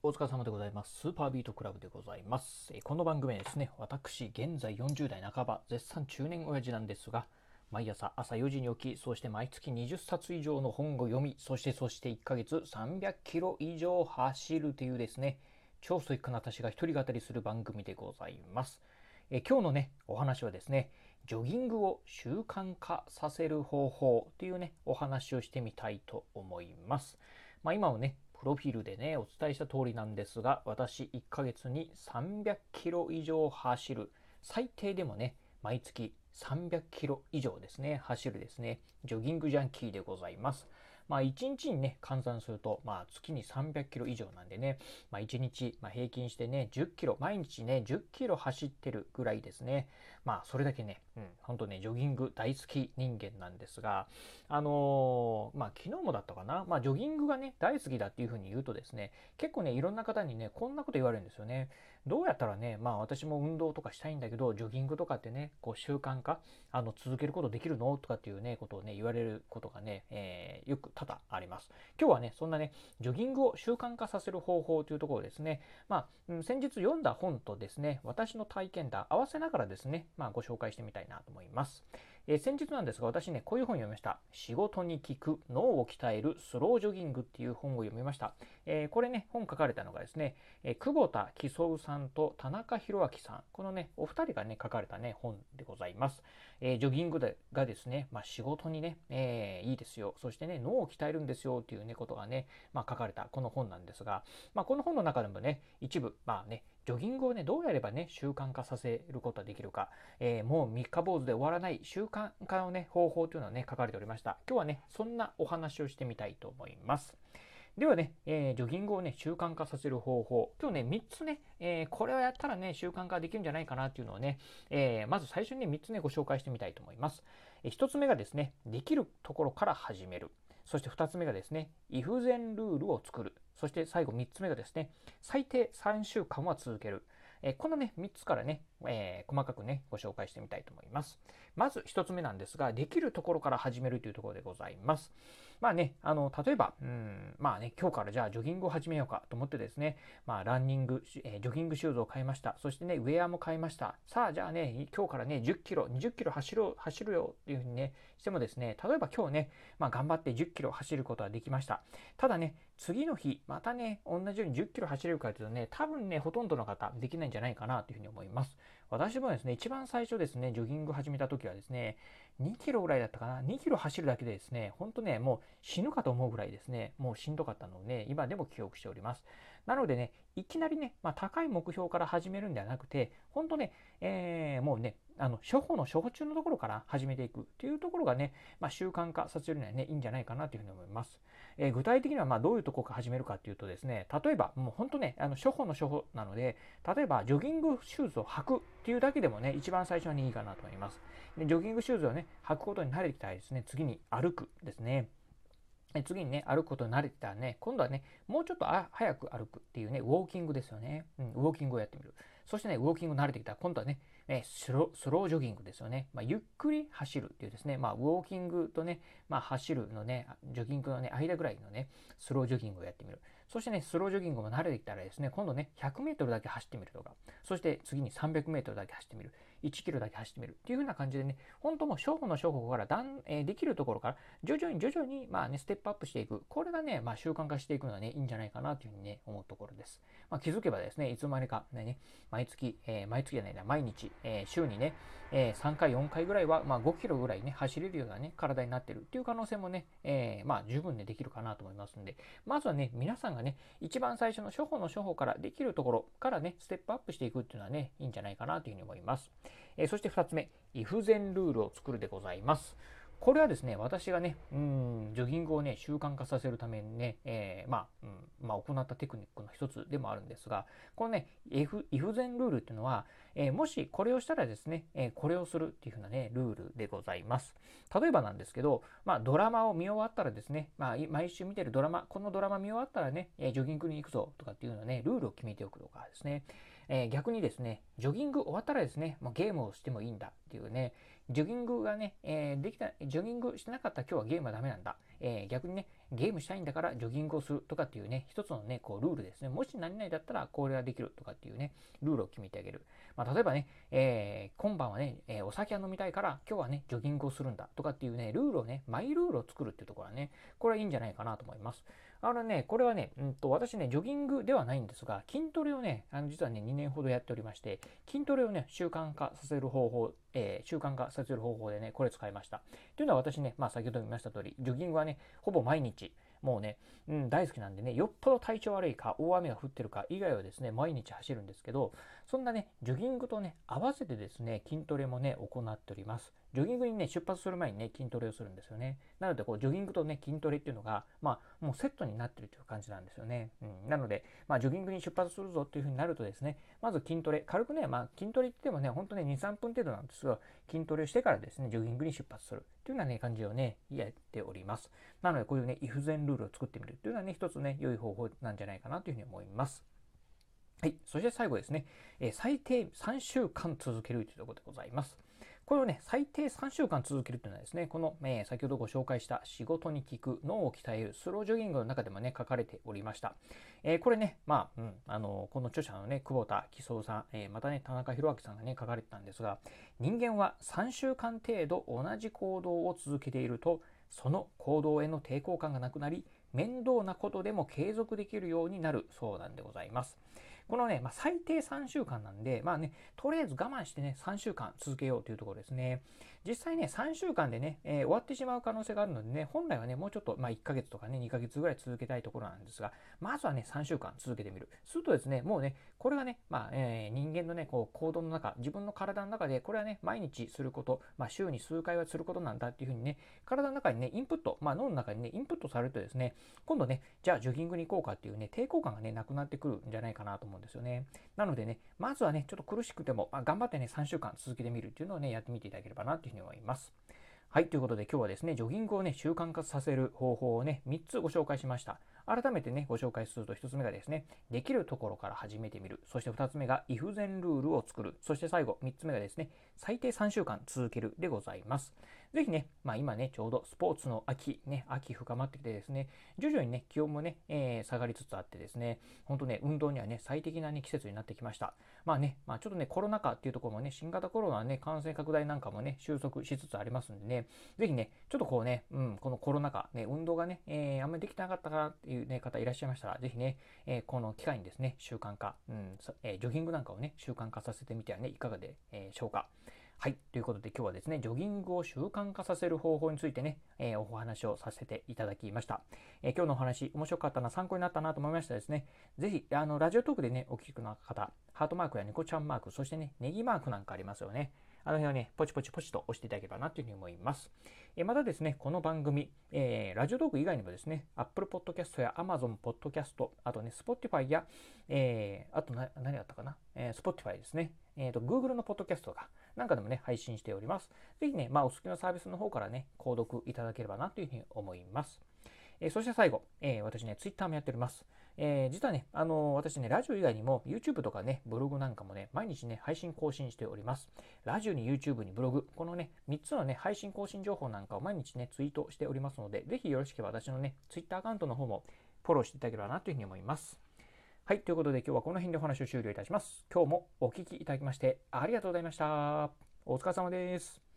お疲れ様でございます。スーパービートクラブでございます。この番組はですね、私、現在40代半ば、絶賛中年親父なんですが、毎朝朝4時に起き、そして毎月20冊以上の本を読み、そしてそして1ヶ月300キロ以上走るというですね、超ストイックな私が一人語りする番組でございます。え今日のね、お話はですね、ジョギングを習慣化させる方法というね、お話をしてみたいと思います。まあ、今もね、プロフィールでね、お伝えした通りなんですが、私1ヶ月に300キロ以上走る、最低でもね、毎月300キロ以上ですね、走るですね、ジョギングジャンキーでございます。まあ、1日にね、換算すると、まあ、月に300キロ以上なんでね、まあ、1日、まあ、平均してね、10キロ、毎日ね、10キロ走ってるぐらいですね。まあ、それだけね、うん、本当ね、ジョギング大好き人間なんですが、あのーまあ、昨日もだったかな、まあ、ジョギングがね、大好きだっていうふうに言うとですね、結構ね、いろんな方にね、こんなこと言われるんですよね。どうやったらね、まあ、私も運動とかしたいんだけど、ジョギングとかってね、こう習慣化、あの、続けることできるのとかっていうね、ことをね、言われることがね、えーよく多々あります。今日はね、そんなね、ジョギングを習慣化させる方法というところですね、まあ、うん先日読んだ本とですね、私の体験談合わせながらですね、まあ、ご紹介してみたいなと思います。えー先日なんですが、私ね、こういう本を読みました。仕事に効く脳を鍛えるスロージョギングっていう本を読みました。えーこれね、本書かれたのがですね、えー久保田喜夫さんと田中宏明さん、このね、お二人がね、書かれたね、本でございます。えジョギングでがですね、まあ、仕事にね、えいいですよ。そしてね、脳を鍛えるんですよっていうね、ことがね、まあ、書かれたこの本なんですが、まあ、この本の中でもね、一部、まあね、ジョギングをね、どうやればね、習慣化させることができるか、えーもう三日坊主で終わらない習慣化のね、方法というのはね、書かれておりました。今日はね、そんなお話をしてみたいと思います。ではね、えージョギングをね、習慣化させる方法。今日ね、3つね、えーこれをやったらね、習慣化できるんじゃないかなっていうのをね、えーまず最初にね、3つね、ご紹介してみたいと思います。えー1つ目がですね、できるところから始める。そして2つ目がですね、イフゼンルールを作る。そして最後3つ目がですね、最低3週間は続ける。えこのね、3つからね、えー細かくね、ご紹介してみたいと思います。まず1つ目なんですが、できるところから始めるというところでございます。まあね、あの、例えば、うん、まあね、今日からじゃあジョギングを始めようかと思ってですね、まあ、ランニング、えージョギングシューズを買いました。そしてね、ウェアも買いました。さあ、じゃあね、今日からね、10キロ、20キロ走ろう、走るよっていうふうにね、してもですね、例えば今日ね、まあ、頑張って10キロ走ることはできました。ただね、次の日、またね、同じように10キロ走れるかというとね、多分ね、ほとんどの方、できないんじゃないかなというふうに思います。私もですね、一番最初ですね、ジョギング始めた時はですね、2キロぐらいだったかな、2キロ走るだけでですね、ほんとね、もう死ぬかと思うぐらいですね、もうしんどかったのを、ね、今でも記憶しております。なのでね、いきなりね、まあ、高い目標から始めるんではなくて、本当ね、えーもうね、あの初歩の初歩中のところから始めていくというところがね、まあ、習慣化させるにはね、いいんじゃないかなというふうに思います。えー具体的にはまどういうところから始めるかっていうとですね、例えばもう本当ね、あの初歩の初歩なので、例えばジョギングシューズを履くっていうだけでもね、一番最初にいいかなと思います。でジョギングシューズをね、履くことに慣れてきたらですね、次に歩くですね。え次にね、歩くことに慣れてたらね、今度はね、もうちょっとあ早く歩くっていうね、ウォーキングですよね。うん、ウォーキングをやってみる。そしてね、ウォーキング慣れてきたら、今度はね、えスロスロージョギングですよね。まあ、ゆっくり走るっていうですね、まあ、ウォーキングとね、まあ、走るのね、ジョギングのね、間ぐらいのね、スロージョギングをやってみる。そしてね、スロージョギングも慣れてきたらですね、今度ね、100メートルだけ走ってみるとか、そして次に300メートルだけ走ってみる。1キロだけ走ってみるっていう風な感じでね、本当もう初歩の初歩からだん、えーできるところから徐々に徐々にまあね、ステップアップしていく。これがね、まあ習慣化していくのはね、いいんじゃないかなというふうにね、思うところです。まあ気づけばですね、いつの間にかね、毎月、えー毎月じゃないな、毎日、えー週にね、え3回、4回ぐらいは、まあ5キロぐらいね、走れるようなね、体になってるっていう可能性もね、えまあ十分ね、できるかなと思いますんで、まずはね、皆さんがね、一番最初の初歩の初歩からできるところからね、ステップアップしていくっていうのはね、いいんじゃないかなというふうに思います。えーそして2つ目、イフゼンルールを作るでございます。これはですね、私がね、うん、ジョギングをね、習慣化させるためにね、えーまあ、うん、まあ、行ったテクニックの一つでもあるんですが、このね、イフ、イフゼンルールっていうのは、えーもしこれをしたらですね、えーこれをするっていう風なね、ルールでございます。例えばなんですけど、まあ、ドラマを見終わったらですね、まあ、毎週見てるドラマ、このドラマ見終わったらね、えジョギングに行くぞとかっていうのはね、ルールを決めておくとかですね、えー逆にですね、ジョギング終わったらですね、もうゲームをしてもいいんだっていうね、ジョギングがね、えー、できた、ジョギングしてなかったら今日はゲームはダメなんだ。えー、逆にね、ゲームしたいんだからジョギングをするとかっていうね、一つのね、こうルールですね。もし何々だったらこれができるとかっていうね、ルールを決めてあげる。まあ、例えばね、えー、今晩はね、えー、お酒は飲みたいから今日はね、ジョギングをするんだとかっていうね、ルールをね、マイルールを作るっていうところはね、これはいいんじゃないかなと思います。あのね、これはね、うんと、私ね、ジョギングではないんですが、筋トレをね、あの実はね、2年ほどやっておりまして、筋トレをね、習慣化させる方法、えー、習慣化させる方法でね、これ使いました。というのは私ね、まあ先ほど言いました通り、ジョギングはね、ほぼ毎日、もうね、うん、大好きなんでね、よっぽど体調悪いか、大雨が降ってるか以外はですね、毎日走るんですけど、そんなね、ジョギングとね、合わせてですね、筋トレもね、行っております。ジョギングにね、出発する前にね、筋トレをするんですよね。なので、こう、ジョギングとね、筋トレっていうのが、まあ、もうセットになってるという感じなんですよね。うん、なので、まあ、ジョギングに出発するぞっていうふうになるとですね、まず筋トレ、軽くね、まあ、筋トレって言ってもね、ほんとね、2、3分程度なんですが、筋トレをしてからですね、ジョギングに出発するっていうようなね、感じをね、やっております。なので、こういうね、イフゼンルールを作ってみるっていうのはね、一つね、良い方法なんじゃないかなというふうに思います。はい。そして最後ですね、えー、最低3週間続けるというところでございます。これをね、最低3週間続けるというのはですね、この、えー、先ほどご紹介した仕事に効く脳を鍛えるスロージョギングの中でもね、書かれておりました。えー、これね、まあ、うん、あの、この著者のね、久保田喜三さん、えー、またね、田中宏明さんがね、書かれてたんですが、人間は3週間程度同じ行動を続けていると、その行動への抵抗感がなくなり、面倒なことでも継続できるようになるそうなんでございます。このね、まあ、最低3週間なんで、まあね、とりあえず我慢してね、3週間続けようというところですね。実際ね、3週間でね、えー、終わってしまう可能性があるのでね、本来はね、もうちょっと、まあ、1ヶ月とかね、2ヶ月ぐらい続けたいところなんですが、まずはね、3週間続けてみる。するとですね、もうね、これがね、まあ、えー、人間のね、こう、行動の中、自分の体の中で、これはね、毎日すること、まあ、週に数回はすることなんだっていうふうにね、体の中にね、インプット、まあ、脳の中にね、インプットされるとですね、今度ね、じゃあジョギングに行こうかっていうね、抵抗感がね、なくなってくるんじゃないかなと思うんですよね。なのでね、まずはね、ちょっと苦しくても、まあ、頑張ってね、3週間続けてみるっていうのをね、やってみていただければなというふうに思います。はい、ということで今日はですね、ジョギングをね、習慣化させる方法をね、3つご紹介しました。改めてね、ご紹介すると1つ目がですね、できるところから始めてみる。そして2つ目が、イフゼンルールを作る。そして最後、3つ目がですね、最低3週間続けるでございます。ぜひね、まあ今ね、ちょうどスポーツの秋、ね、秋深まってきてですね、徐々にね、気温もね、えー、下がりつつあってですね、ほんとね、運動にはね、最適な、ね、季節になってきました。まあね、まあちょっとね、コロナ禍っていうところもね、新型コロナね、感染拡大なんかもね、収束しつつありますんでね、ぜひね、ちょっとこうね、うん、このコロナ禍、ね、運動がね、えー、あんまりできてなかったかなっていう、ね、方いらっしゃいましたら、ぜひね、えー、この機会にですね、習慣化、うん、えー、ジョギングなんかをね、習慣化させてみてはね、いかがで、しょうか。はい。ということで今日はですね、ジョギングを習慣化させる方法についてね、えー、お話をさせていただきました。えー、今日のお話、面白かったな、参考になったなと思いましたですね、ぜひ、あの、ラジオトークでね、お聞きの方、ハートマークやニコちゃんマーク、そしてね、ネギマークなんかありますよね。あの辺をね、ポチポチポチと押していただければなというふうに思います。えまたですね、この番組、えー、ラジオトーク以外にもですね、Apple Podcast や Amazon Podcast、あとね、Spotify や、えー、あと何があったかな、えー、Spotify ですね、えーと、Google のポッドキャストとかなんかでもね、配信しております。ぜひね、まあ、お好きなサービスの方からね、購読いただければなというふうに思います。えー、そして最後、えー、私ね、Twitter もやっております。えー、実はね、あのー、私ね、ラジオ以外にも YouTube とかね、ブログなんかもね、毎日ね、配信更新しております。ラジオに YouTube にブログ、このね、3つのね、配信更新情報なんかを毎日ね、ツイートしておりますので、ぜひよろしければ私のね、Twitter アカウントの方もフォローしていただければなというふうに思います。はい、ということで今日はこの辺でお話を終了いたします。今日もお聴きいただきましてありがとうございました。お疲れ様です。